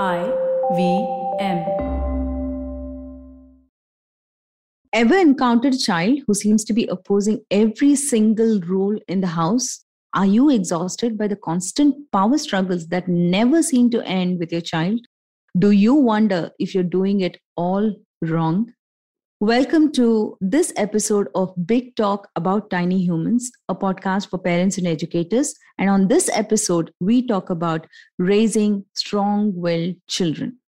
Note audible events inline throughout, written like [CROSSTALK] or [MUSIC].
I V M. Ever encountered a child who seems to be opposing every single rule in the house? Are you exhausted by the constant power struggles that never seem to end with your child? Do you wonder if you're doing it all wrong? Welcome to this episode of Big Talk About Tiny Humans, a podcast for parents and educators. And on this episode, we talk about raising strong willed children.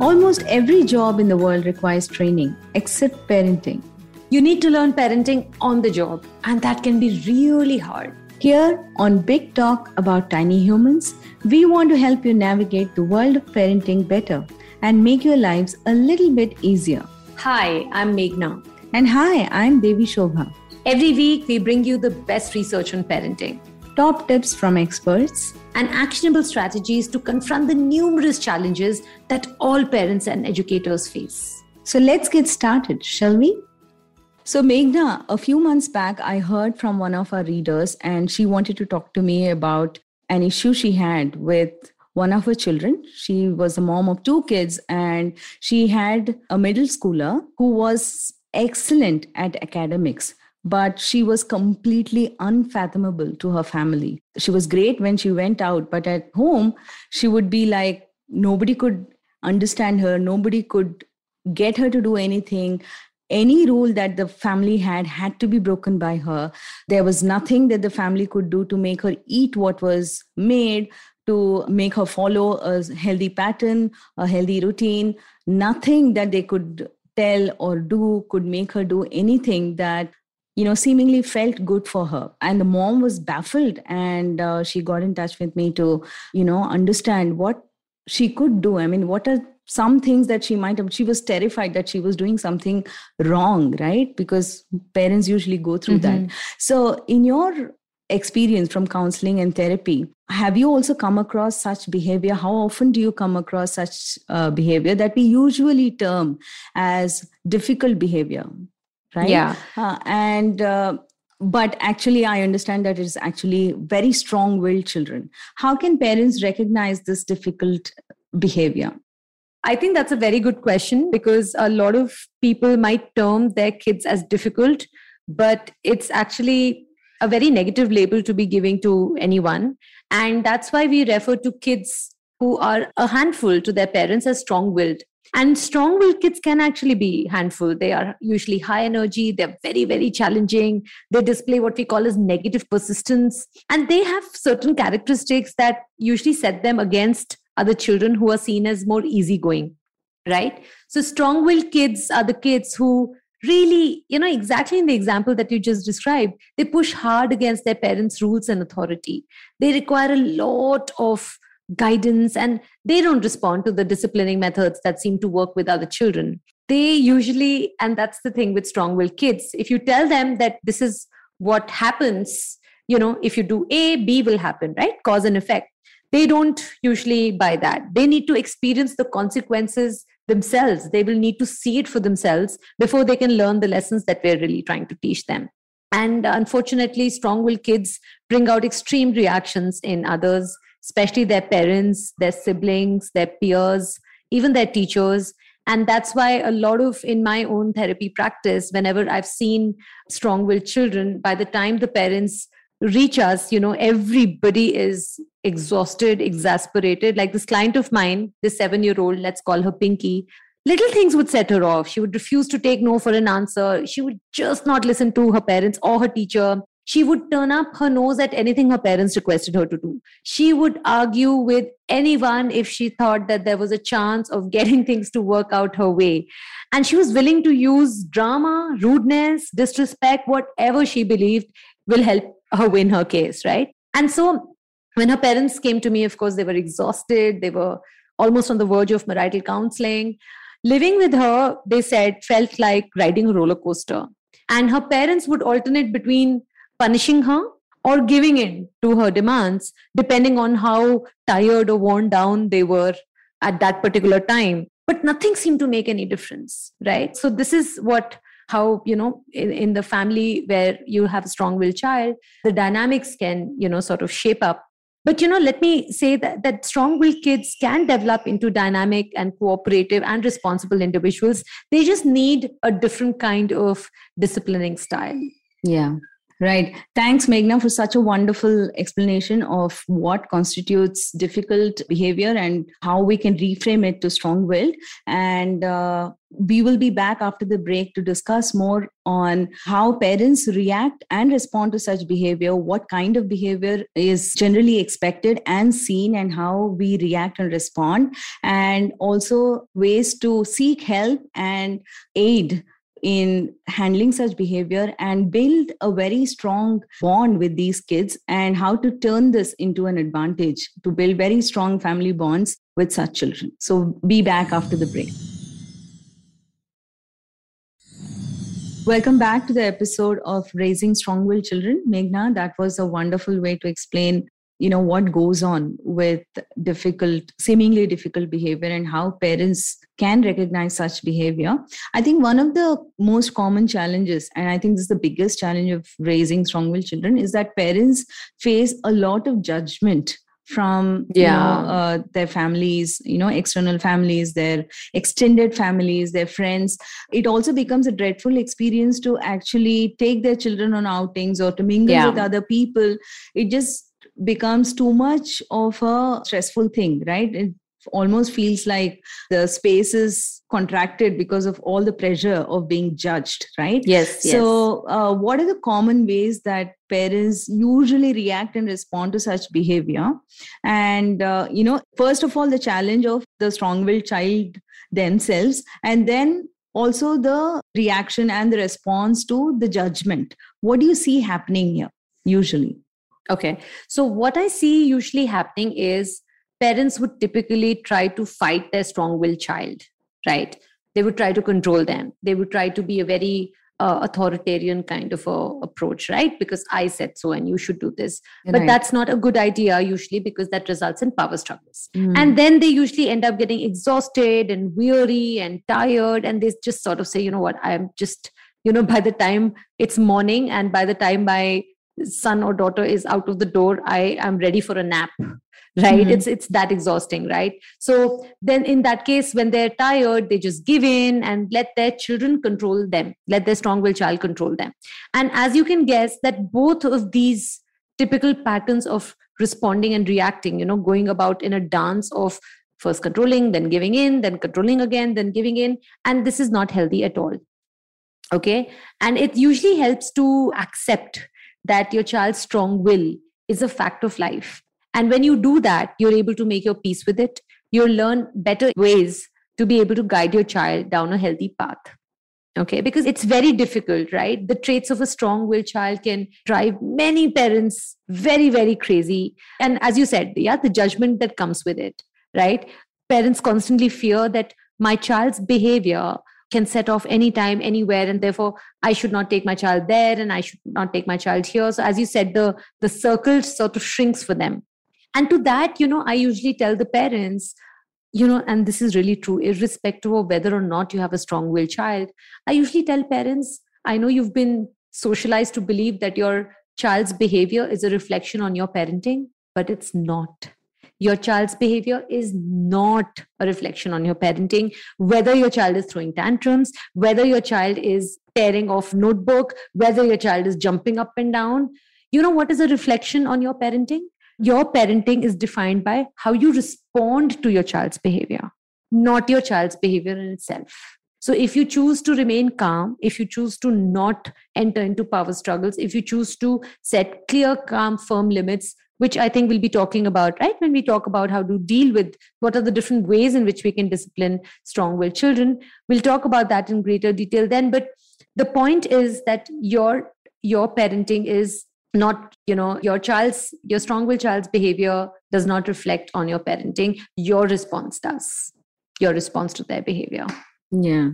Almost every job in the world requires training, except parenting. You need to learn parenting on the job, and that can be really hard. Here on Big Talk About Tiny Humans, we want to help you navigate the world of parenting better and make your lives a little bit easier. Hi, I'm Meghna. And hi, I'm Devishobha. Every week, we bring you the best research on parenting, Top tips from experts, and actionable strategies to confront the numerous challenges that all parents and educators face. So let's get started, shall we? So, Meghna, a few months back, I heard from one of our readers, and she wanted to talk to me about an issue she had with one of her children. She was a mom of two kids, and she had a middle schooler who was excellent at academics but she was completely unfathomable to her family. She was great when she went out, but at home, she would be like, nobody could understand her, nobody could get her to do anything. Any rule that the family had had to be broken by her. There was nothing that the family could do to make her eat what was made, to make her follow a healthy pattern, a healthy routine. Nothing that they could tell or do could make her do anything that you know seemingly felt good for her and the mom was baffled and uh, she got in touch with me to you know understand what she could do i mean what are some things that she might have she was terrified that she was doing something wrong right? Because parents usually go through mm-hmm. that so in your experience from counseling and therapy have you also come across such behavior? How often do you come across such uh, behavior that we usually term as difficult behavior right? Yeah. Uh, and uh, but actually i understand that it is actually very strong willed children. How can parents recognize this difficult behavior I think that's a very good question because a lot of people might term their kids as difficult, but it's actually a very negative label to be giving to anyone. And that's why we refer to kids who are a handful to their parents as strong willed. And strong willed kids can actually be handful. They are usually high energy, they're very, very challenging. They display what we call as negative persistence. And they have certain characteristics that usually set them against other children who are seen as more easygoing, right? So strong willed kids are the kids who really, you know, exactly in the example that you just described, they push hard against their parents' rules and authority. They require a lot of guidance and they don't respond to the disciplining methods that seem to work with other children they usually and that's the thing with strong willed kids if you tell them that this is what happens you know if you do a b will happen right cause and effect they don't usually buy that. They need to experience the consequences themselves. They will need to see it for themselves before they can learn the lessons that we're really trying to teach them. And uh, unfortunately strong willed kids bring out extreme reactions in others especially their parents, their siblings, their peers, even their teachers. And that's why a lot of in my own therapy practice, whenever I've seen strong willed children, by the time the parents reach us, you know, everybody is exhausted, exasperated. Like this client of mine, this seven year old, let's call her Pinky, little things would set her off. She would refuse to take no for an answer. She would just not listen to her parents or her teacher. She would turn up her nose at anything her parents requested her to do. She would argue with anyone if she thought that there was a chance of getting [LAUGHS] things to work out her way. And she was willing to use drama, rudeness, disrespect, whatever she believed will help her win her case, right? And so when her parents came to me, of course, they were exhausted. They were almost on the verge of marital counseling. Living with her, they said, felt like riding a roller coaster. And her parents would alternate between punishing her or giving in to her demands, depending on how tired or worn down they were at that particular time. But nothing seemed to make any difference, right? So, this is what how you know in, in the family where you have a strong willed child the dynamics can you know sort of shape up. But you know let me say that, that strong-willed kids can develop into dynamic and cooperative and responsible individuals. They just need a different kind of disciplining style. Yeah Right. Thanks, Meghna, for such a wonderful explanation of what constitutes difficult behavior and how we can reframe it to strong willed. And uh, we will be back after the break to discuss more on how parents react and respond to such behavior, what kind of behavior is generally expected and seen, and how we react and respond, and also ways to seek help and aid in handling such behavior and build a very strong bond with these kids and how to turn this into an advantage to build very strong family bonds with such children. So be back after the break. Welcome back to the episode of Raising Strong Willed Children. Meghna, that was a wonderful way to explain you know what goes on with difficult seemingly difficult behavior and how parents can recognize such behavior i think one of the most common challenges and i think this is the biggest challenge of raising strong-willed children is that parents face a lot of judgment from yeah. you know, uh, their families you know external families their extended families their friends it also becomes a dreadful experience to actually take their children on outings or to mingle yeah. with other people it just becomes too much of a stressful thing, right? It almost feels like the space is contracted because of all the pressure of being judged, right? Yes. So, yes. Uh, what are the common ways that parents usually react and respond to such behavior? And, uh, you know, first of all, the challenge of the strong willed child themselves, and then also the reaction and the response to the judgment. What do you see happening here usually? Okay. So, what I see usually happening is parents would typically try to fight their strong willed child, right? They would try to control them. They would try to be a very uh, authoritarian kind of a approach, right? Because I said so and you should do this. Right. But that's not a good idea usually because that results in power struggles. Mm. And then they usually end up getting exhausted and weary and tired. And they just sort of say, you know what, I'm just, you know, [LAUGHS] by the time it's morning and by the time my son or daughter is out of the door i am ready for a nap [LAUGHS] right? Mm-hmm. it's it's that exhausting right? So then in that case when they're tired they just give in and let their children control them let their strong willed child control them. And as you can guess that both of these typical patterns of responding and reacting you know going about in a dance of first controlling then giving in then controlling again then giving in and this is not healthy at all okay? And it usually helps to accept that your child's strong will is a fact of life. And when you do that, you're able to make your peace with it. You'll learn better ways to be able to guide your child down a healthy path. Okay, because it's very difficult, right? The traits of a strong willed child can drive many parents very, very crazy. And as you said, yeah, the judgment that comes with it, right? Parents constantly fear that my child's behavior can set off anytime anywhere and therefore i should not take my child there and i should not take my child here. So as you said the the circle sort of shrinks for them. And to that you know i usually tell the parents you know and this is really true irrespective of whether or not you have a strong willed child i usually tell parents i know you've been socialized to believe that your child's behavior is a reflection on your parenting but it's not your child's behavior is not a reflection on your parenting. Whether your child is throwing tantrums whether your child is tearing off notebook whether your child is jumping up and down you know what is a reflection on your parenting? Your parenting is defined by how you respond to your child's behavior not your child's behavior in itself. So if you choose to remain calm, if you choose to not enter into power struggles, if you choose to set clear, calm, firm limits, which I think we'll be talking about, right? When we talk about how to deal with what are the different ways in which we can discipline strong willed children. We'll talk about that in greater detail then. But the point is that your your parenting is not you know your child's your strong willed child's behavior does not reflect on your parenting your response does your response to their behavior yeah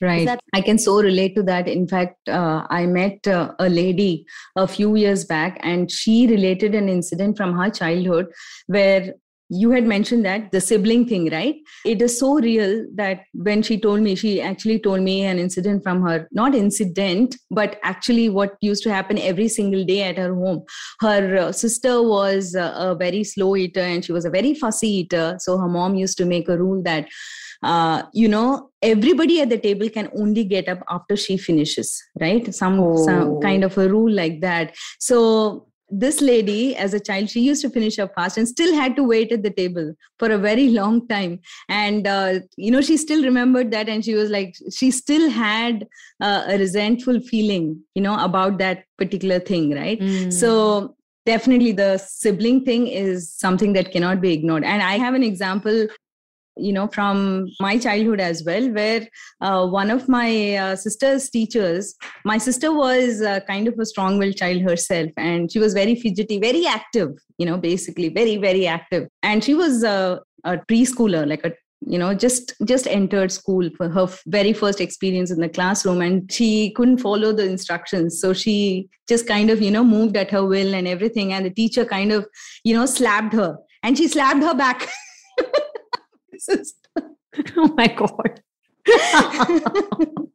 Right. That- I can so relate to that. In fact, uh, I met uh, a lady a few years back and she related an incident from her childhood where you had mentioned that the sibling thing, right? It is so real that when she told me, she actually told me an incident from her, not incident, but actually what used to happen every single day at her home. Her uh, sister was uh, a very slow eater and she was a very fussy eater. So her mom used to make a rule that, uh, you know, everybody at the table can only get up after she finishes, right? Some, oh. some kind of a rule like that. So this lady as a child she used to finish her fast and still had to wait at the table for a very long time and uh, you know she still remembered that and she was like she still had uh, a resentful feeling you know about that particular thing right mm. so definitely the sibling thing is something that cannot be ignored and i have an example you know from my childhood as well where uh, one of my uh, sister's teachers my sister was uh, kind of a strong-willed child herself and she was very fidgety very active you know basically very very active. And she was a preschooler like a you know just just entered school for her very first experience in the classroom and she couldn't follow the instructions. So she just kind of you know moved at her will and everything and the teacher kind of you know slapped her. And she slapped her back [LAUGHS] [LAUGHS] [LAUGHS] oh my god. [LAUGHS]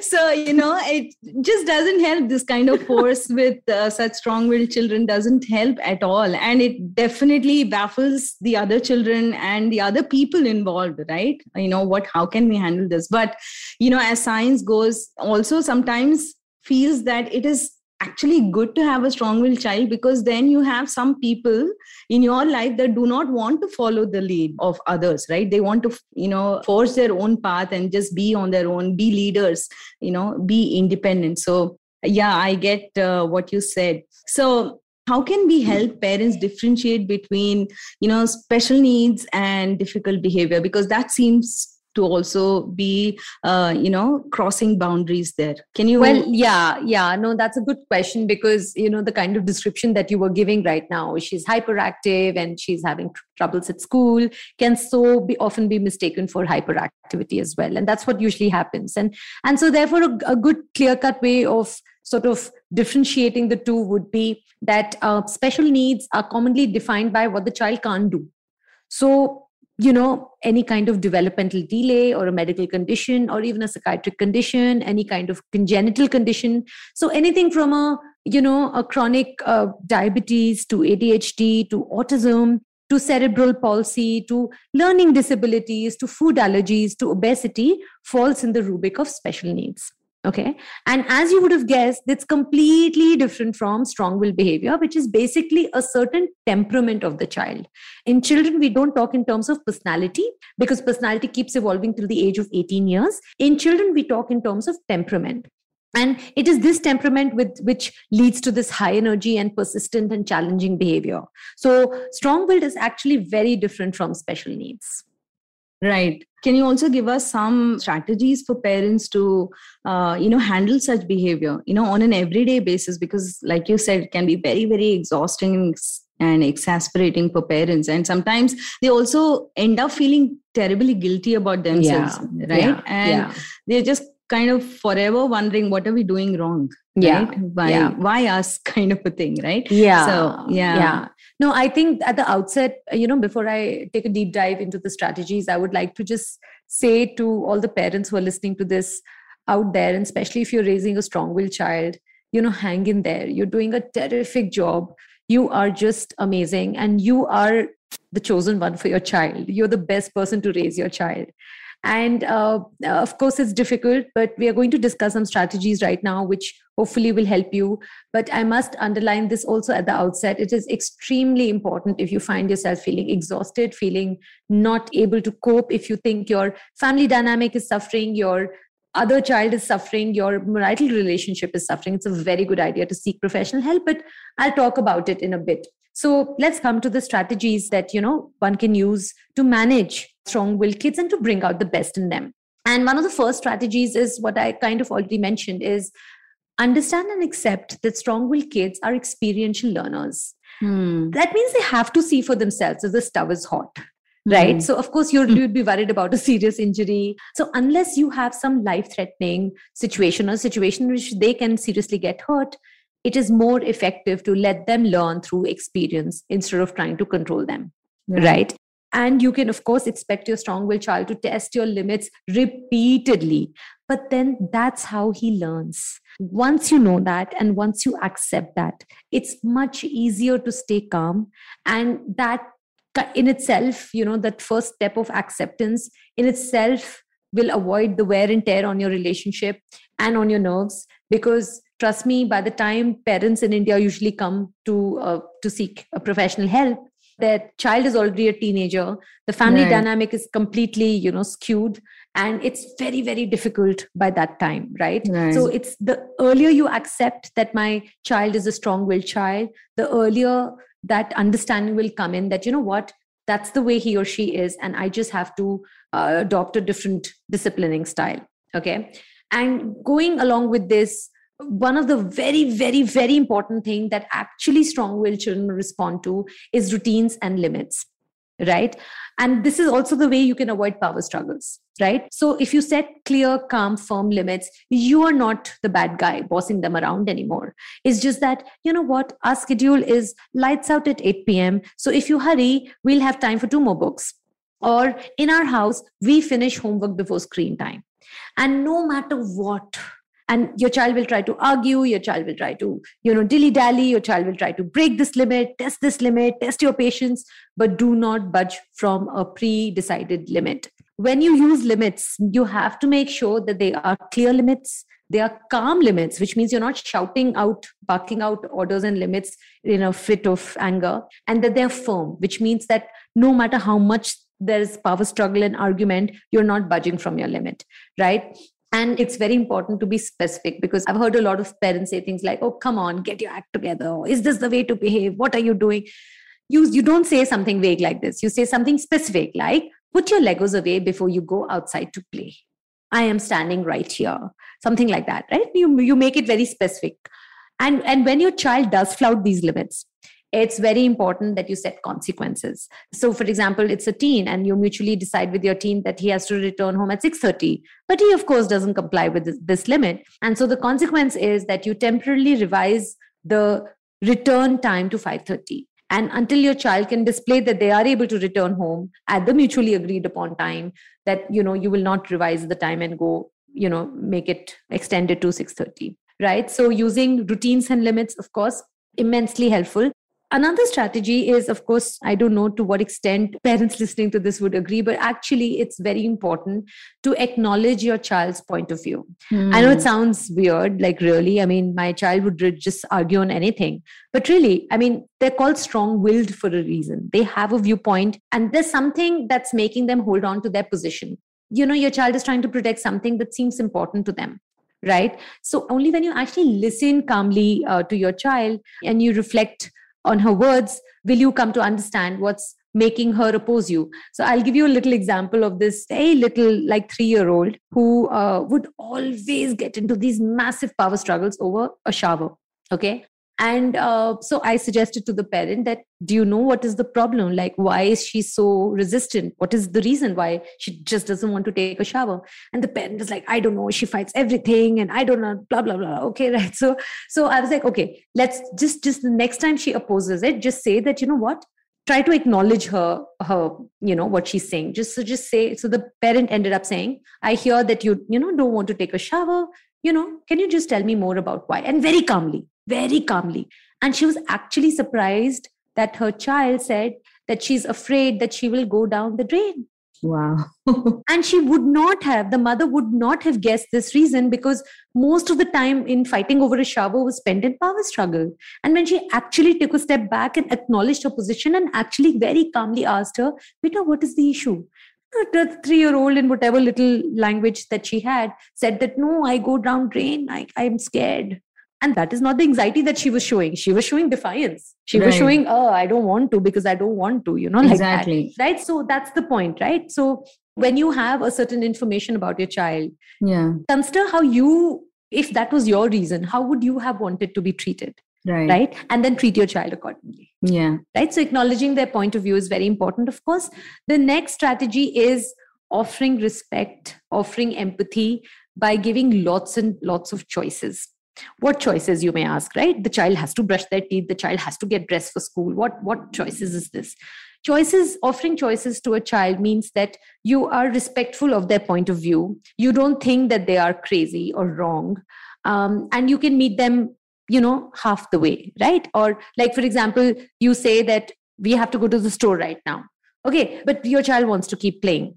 So you know it just doesn't help. This kind of force with uh, such strong-willed children doesn't help at all. And it definitely baffles the other children and the other people involved right? You know what how can we handle this? But you know as science goes also sometimes feels that it is actually good to have a strong willed child because then you have some people in your life that do not want to follow the lead of others right? They want to you know force their own path and just be on their own be leaders you know be independent. So yeah i get uh, what you said. So how can we help parents differentiate between you know special needs and difficult behavior? Because that seems to also be uh, you know crossing boundaries there. Can you well yeah yeah. No that's a good question because you know the kind of description that you were giving right now she's hyperactive and she's having tr- troubles at school can so be often be mistaken for hyperactivity as well. And that's what usually happens. And and so therefore a, a good clear cut way of sort of differentiating the two would be that uh, special needs are commonly defined by what the child can't do. So you know any kind of developmental delay or a medical condition or even a psychiatric condition any kind of congenital condition. So anything from a you know a chronic uh, diabetes to adhd to autism to cerebral palsy to learning disabilities to food allergies to obesity falls in the rubric of special needs Okay. And as you would have guessed, it's completely different from strong will behavior, which is basically a certain temperament of the child. In children, we don't talk in terms of personality because personality keeps evolving till the age of 18 years. In children, we talk in terms of temperament. And it is this temperament with which leads to this high energy and persistent and challenging behavior. So, strong willed is actually very different from special needs. Right. Can you also give us some strategies for parents to, uh, you know, handle such behavior, you know, on an everyday basis? Because, like you said, it can be very, very exhausting and exasperating for parents. And sometimes they also end up feeling terribly guilty about themselves, yeah. right? Yeah. And yeah. they're just kind of forever wondering, what are we doing wrong? Yeah. Right? Why, why us [LAUGHS] kind of a thing, right? Yeah. So, yeah. Yeah no, I think at the outset, you know, before I take a deep dive into the strategies, I would like to just say to all the parents who are listening to this out there, and especially if you're raising a strong willed child, you know, hang in there. You're doing a terrific job. You are just amazing. And you are the chosen one for your child. You're the best person to raise your child. And uh, of course, it's difficult, but we are going to discuss some strategies right now, which hopefully will help you. But I must underline this also at the outset. It is extremely important if you find yourself feeling exhausted, feeling not able to cope, if you think your family dynamic is suffering, your other child is suffering, your marital relationship is suffering, it's a very good idea to seek professional help. But I'll talk about it in a bit. So let's come to the strategies that you know one can use to manage strong-willed kids and to bring out the best in them. And one of the first strategies is what I kind of already mentioned is understand and accept that strong-willed kids are experiential learners. Hmm. That means they have to see for themselves if the stove is hot right mm. so of course you would be worried about a serious injury so unless you have some life threatening situation or situation in which they can seriously get hurt it is more effective to let them learn through experience instead of trying to control them right. right? And you can, of course, expect your strong willed child to test your limits repeatedly. But then that's how he learns. Once you know that and once you accept that, it's much easier to stay calm. And that in itself, you know, that first step of acceptance in itself will avoid the wear and tear on your relationship and on your nerves because trust me by the time parents in india usually come to uh, to seek a professional help their child is already a teenager the family right. dynamic is completely you know skewed and it's very very difficult by that time right? right so it's the earlier you accept that my child is a strong willed child the earlier that understanding will come in that you know what that's the way he or she is and i just have to uh, adopt a different disciplining style okay and going along with this one of the very very very important thing that actually strong willed children respond to is routines and limits right? And this is also the way you can avoid power struggles right? So if you set clear calm firm limits you are not the bad guy bossing them around anymore. It's just that you know what? Our schedule is lights out at 8 p.m so if you hurry we'll have time for two more books. Or in our house we finish homework before screen time. And no matter what and your child will try to argue your child will try to you know dilly dally your child will try to break this limit test this limit test your patience but do not budge from a pre decided limit. When you use limits you have to make sure that they are clear limits they are calm limits which means you're not shouting out barking out orders and limits in a fit of anger and that they're firm which means that no matter how much there's power struggle and argument you're not budging from your limit right and it's very important to be specific because i've heard a lot of parents say things like oh come on get your act together. Is this the way to behave? What are you doing? You you don't say something vague like this. You say something specific like put your legos away before you go outside to play. I am standing right here. Something like that right? You you make it very specific. And and when your child does flout these limits it's very important that you set consequences. So for example it's a teen and you mutually decide with your teen that he has to return home at 6.30 but he of course doesn't comply with this, this limit. And so the consequence is that you temporarily revise the return time to 5.30 and until your child can display that they are able to return home at the mutually agreed upon time that you know you will not revise the time and go you know make it extended to 6.30 right? So using routines and limits of course immensely helpful Another strategy is, of course, I don't know to what extent parents [LAUGHS] listening to this would agree, but actually, it's very important to acknowledge your child's point of view. Mm. I know it hmm. sounds weird, like really. I mean, my child would just argue on anything. But really, I mean, they're called strong willed for a reason. They have a viewpoint, and there's something that's making them hold on to their position. You know, your child is trying to protect something that seems important to them right so only when you actually listen calmly uh, to your child and you reflect on her words will you come to understand what's making her oppose you? So i'll give you a little example of this a little like 3 year old who uh, would always get into these massive power struggles over a shower okay and uh, so i suggested to the parent that do you know what is the problem? Like why is she so resistant? What is the reason why she just doesn't want to take a shower? And the parent is like i don't know. She fights everything and i don't know blah blah blah. Okay [LAUGHS] right? So so i was like okay let's just just the next time she opposes it just say that you know what? Try to acknowledge her her you know what she's saying. Just so just say so the parent ended up saying i hear that you you know don't want to take a shower. You know can you just tell me more about why? And very calmly very calmly. And she was actually surprised that her child said that she's afraid that she will go down the drain. Wow. [LAUGHS] and she would not have, the mother would not have guessed this reason because most of the time in fighting over a shower was spent in power struggle. And when she actually took a step back and acknowledged her position and actually very calmly asked her, Beta, what is the issue? The three year old, in whatever little language that she had, said that no, I go down drain. I, I'm scared and that is not the anxiety that she was showing. She was showing defiance. She right. was showing oh i don't want to because i don't want to you know like exactly. That, right? So that's the point right? So when you have a certain information about your child yeah. consider how you if that was your reason how would you have wanted to be treated? Right. Right? And then treat your child accordingly. Yeah. Right? So acknowledging their point of view is very important. Of course the next strategy is offering respect offering empathy by giving lots and lots of choices what choices you may ask right? The child has to brush their teeth. The child has to get dressed for school. What what choices is this? Choices offering choices to a child means that you are respectful of their point of view. You don't think that they are crazy or wrong um, and you can meet them you know half the way right? Or like for example you say that we have to go to the store right now. Okay but your child wants to keep playing.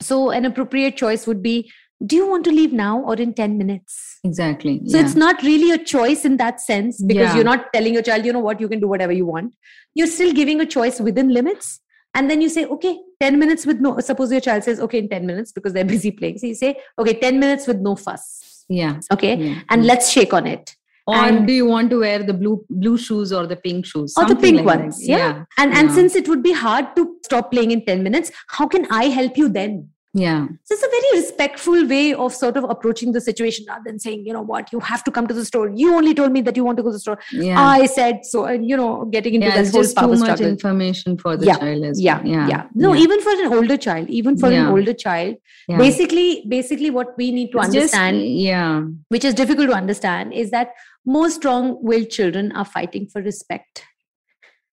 So an appropriate choice would be do you want to leave now or in 10 minutes? Exactly so yeah. it's not really a choice in that sense because yeah. you're not telling your child you know what? You can do whatever you want. You're still giving a choice within limits. And then you say okay 10 minutes with no suppose your child says okay in 10 minutes because they're [LAUGHS] busy playing. So you say okay 10 minutes with no fuss. Yeah. Okay? Yeah. and let's shake on it. Or and, do you want to wear the blue blue shoes or the pink shoes? Or the pink like ones. yeah. yeah. and and since it would be hard to stop playing in 10 minutes how can i help you then yeah. So it's a very respectful way of sort of approaching the situation rather than saying, you know what, you have to come to the store. You only told me that you want to go to the store. Yeah. I said so, and you know, getting into yeah, that whole just power too much struggle. information for the yeah. child as yeah. well. Yeah. Yeah. No, yeah. even for an older child, even for an older child, basically, basically what we need to It's just- understand, yeah. which is difficult to understand, is that most strong-willed children are fighting for respect.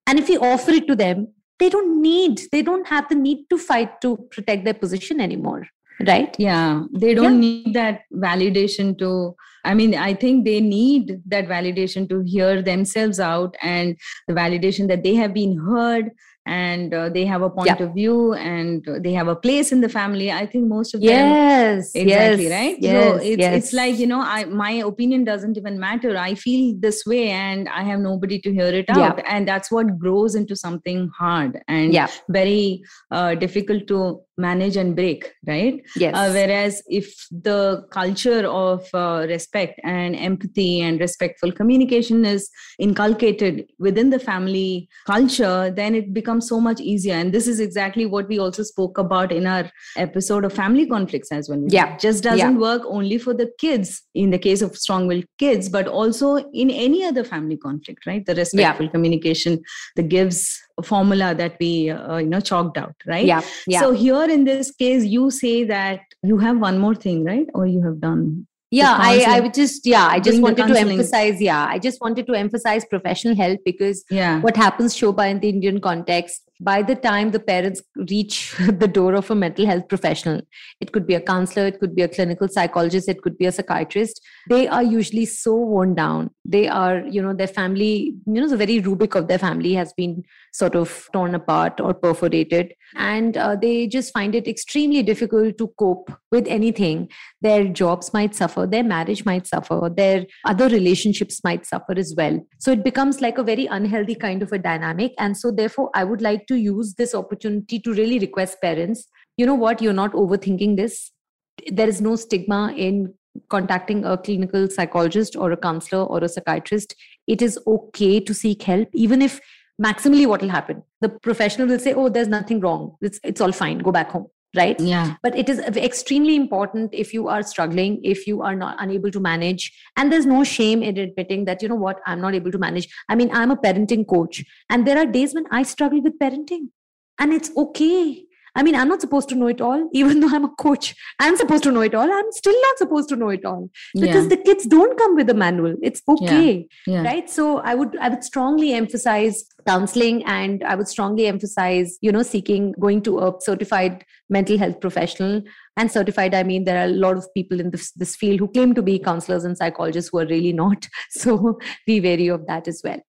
And if we offer it to them, they don't need, they don't have the need to fight to protect their position anymore. Right? yeah they don't need that validation to i mean i think they need that validation to hear themselves out and the validation that they have been heard and uh, they have a point Yeah. of view and uh, they have a place in the family i think most of them Yes. exactly yes, right Yes. so it's yes. it's like you know i my opinion doesn't even matter i feel this way and i have nobody to hear it Yeah. out and that's what grows into something hard and yeah. very uh, difficult to manage and break right Yes. uh, whereas if the culture of uh, respect and empathy and respectful communication is inculcated within the family culture, then it becomes so much easier. And this is exactly what we also spoke about in our episode of family conflicts as well. Yeah. It just doesn't work only for the kids in the case of strong willed kids, but also in any other family conflict, right? The respectful communication, the gives formula that we uh, you know chalked out right yeah. Yeah. so here in this case, you say that you have one more thing, right? Or you have done. Yeah i i would just yeah i just wanted to emphasize yeah i just wanted to emphasize professional help because Yeah. what happens shobha in the indian context by the time the parents reach [LAUGHS] the door of a mental health professional it could be a counselor it could be a clinical psychologist it could be a psychiatrist they are usually so worn down. They are you know their family you know the very rubric of their family has been sort of torn apart or perforated. And uh, they just find it extremely difficult to cope with anything. Their jobs might suffer their marriage might suffer their other relationships might suffer as well. So it becomes like a very unhealthy kind of a dynamic. And so therefore i would like to use this opportunity to really request parents you know what you're not overthinking this. There is no stigma in contacting a clinical psychologist or a counselor or a psychiatrist. It is okay to seek help even if maximally what will happen. The professional will say oh there's nothing wrong. It's it's all fine. Go back home right? Yeah. but it is extremely important if you are struggling if you are not unable to manage and there's no shame in admitting that you know what i'm not able to manage. I mean i'm a parenting coach and there are days when i struggle with parenting and it's okay. I mean i'm not supposed to know it all [LAUGHS] even though i'm a coach. I'm supposed to know it all. I'm still not supposed to know it all because yeah. the kids don't come with a manual. It's okay yeah. right? So i would i would strongly emphasize counseling and i would strongly emphasize you know seeking going to a certified mental health professional. And certified i mean there are a lot of people in this this field who claim to be counselors and psychologists who are really not. [LAUGHS] So be wary of that as well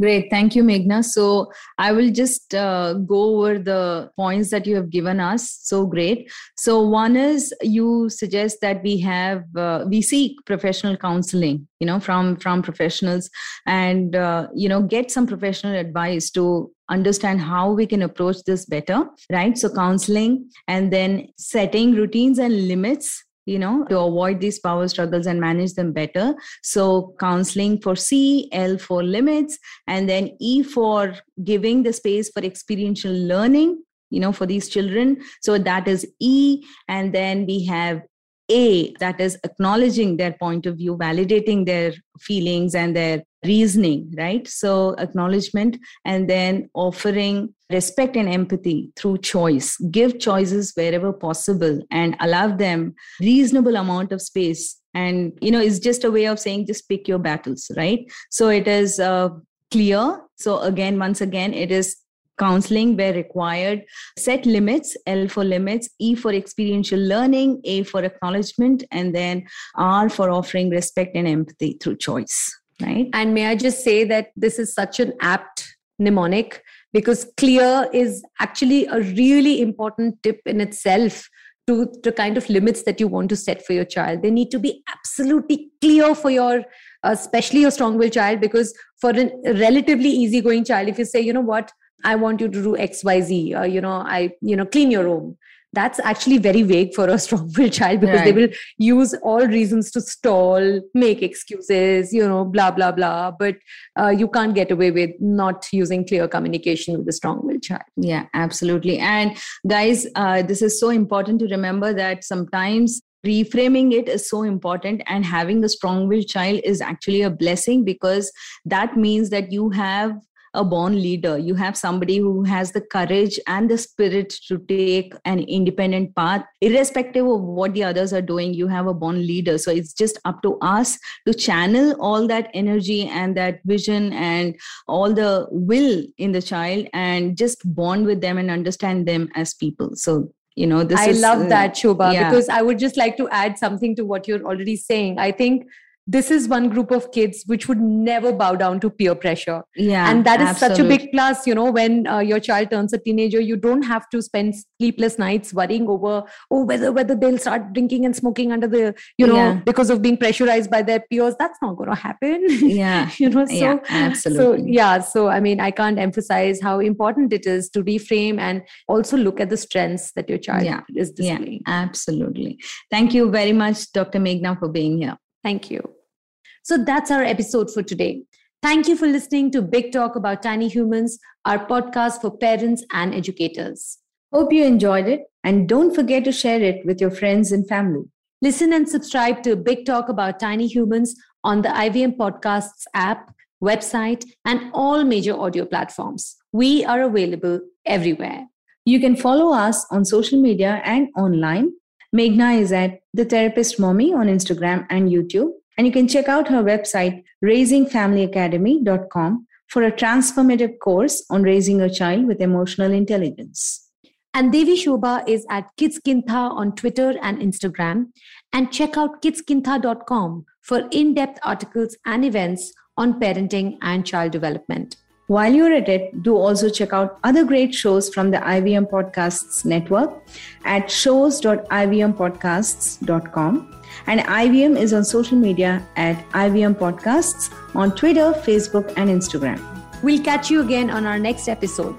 Great. Thank you, Meghna. So I will just uh, go over the points that you have given us. So great. So one is you suggest that we have uh, we seek professional counseling, you know, from from professionals, and uh, you know get some professional advice to understand how we can approach this better, right? So counseling, and then setting routines and limits you know to avoid these power struggles and manage them better. So counseling for c l for limits and then e for giving the space for experiential learning you know for these children. So that is e and then we have a that is acknowledging their point of view validating their feelings and their reasoning right? So acknowledgement and then offering respect and empathy through choice. Give choices wherever possible and allow them reasonable amount of space. And you know it's just a way of saying just pick your battles right? So it is uh, clear. So again once again it is counseling where required. Set limits L for limits, E for experiential learning, A for acknowledgement, and then R for offering respect and empathy through choice. Right. And may I just say that this is such an apt mnemonic because clear is actually a really important tip in itself to the kind of limits that you want to set for your child. They need to be absolutely clear for your uh, especially your strong willed child because for a relatively easygoing child if you say you know what i want you to do xyz or you know i you know clean your room that's actually very vague for a [LAUGHS] strong willed child because right. they will use all reasons to stall make excuses you know blah blah blah. But uh, you can't get away with not using clear communication with a strong willed child. Yeah absolutely. And guys uh, this is so important to remember that sometimes reframing it is so important and having a strong willed child is actually a blessing because that means that you have a born leader. You have somebody who has the courage and the spirit to take an independent path irrespective of what the others are doing you have a born leader. So it's just up to us to channel all that energy and that vision and all the will in the child and just bond with them and understand them as people. So you know this i is, love uh, that shobha yeah. because i would just like to add something to what you're already saying. I think this is one group of kids which would never bow down to peer pressure. Yeah and that is such a big plus you know when uh, your child turns a teenager you don't have to spend sleepless nights worrying over oh whether whether they'll start drinking and smoking under the you know yeah. because of being pressurized by their peers. That's not going to happen. [LAUGHS] Yeah. You know so yeah, absolutely. so yeah so i mean i can't emphasize how important it is to reframe and also look at the strengths that your child yeah. is displaying. yeah, absolutely. Thank you very much dr meghna for being here. Thank you so that's our episode for today. Thank you for listening to Big Talk About Tiny Humans, our podcast for parents and educators. Hope you enjoyed it and don't forget to share it with your friends and family. Listen and subscribe to Big Talk About Tiny Humans on the IVM Podcasts app, website, and all major audio platforms. We are available everywhere. You can follow us on social media and online. Meghna is at The Therapist Mommy on Instagram and YouTube. And you can check out her website, raisingfamilyacademy.com, for a transformative course on raising a child with emotional intelligence. And Devishobha is at Kidskintha on Twitter and Instagram. And check out kidskintha.com for in depth articles and events on parenting and child development. While you're at it, do also check out other great shows from the IVM Podcasts Network at shows.ivmpodcasts.com and IVM is on social media at IVM Podcasts on Twitter, Facebook, and Instagram. We'll catch you again on our next episode.